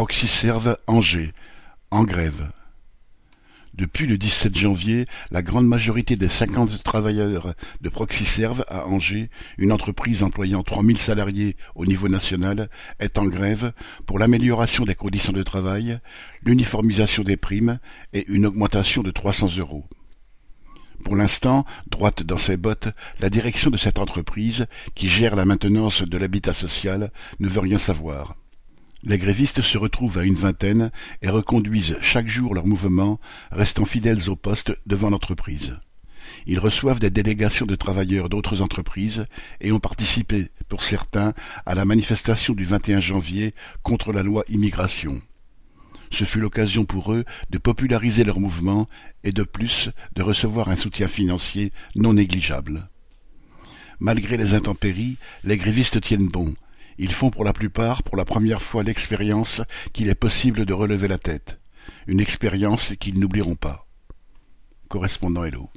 Proxiserve Angers, en grève. Depuis le dix-sept janvier, la grande majorité des cinquante travailleurs de Proxiserve à Angers, une entreprise employant trois mille salariés au niveau national, est en grève pour l'amélioration des conditions de travail, l'uniformisation des primes et une augmentation de trois cents euros. Pour l'instant, droite dans ses bottes, la direction de cette entreprise, qui gère la maintenance de l'habitat social, ne veut rien savoir. Les grévistes se retrouvent à une vingtaine et reconduisent chaque jour leur mouvement, restant fidèles au poste devant l'entreprise. Ils reçoivent des délégations de travailleurs d'autres entreprises et ont participé, pour certains, à la manifestation du 21 janvier contre la loi immigration. Ce fut l'occasion pour eux de populariser leur mouvement et de plus de recevoir un soutien financier non négligeable. Malgré les intempéries, les grévistes tiennent bon. Ils font pour la plupart pour la première fois l'expérience qu'il est possible de relever la tête. Une expérience qu'ils n'oublieront pas. Correspondant Hello.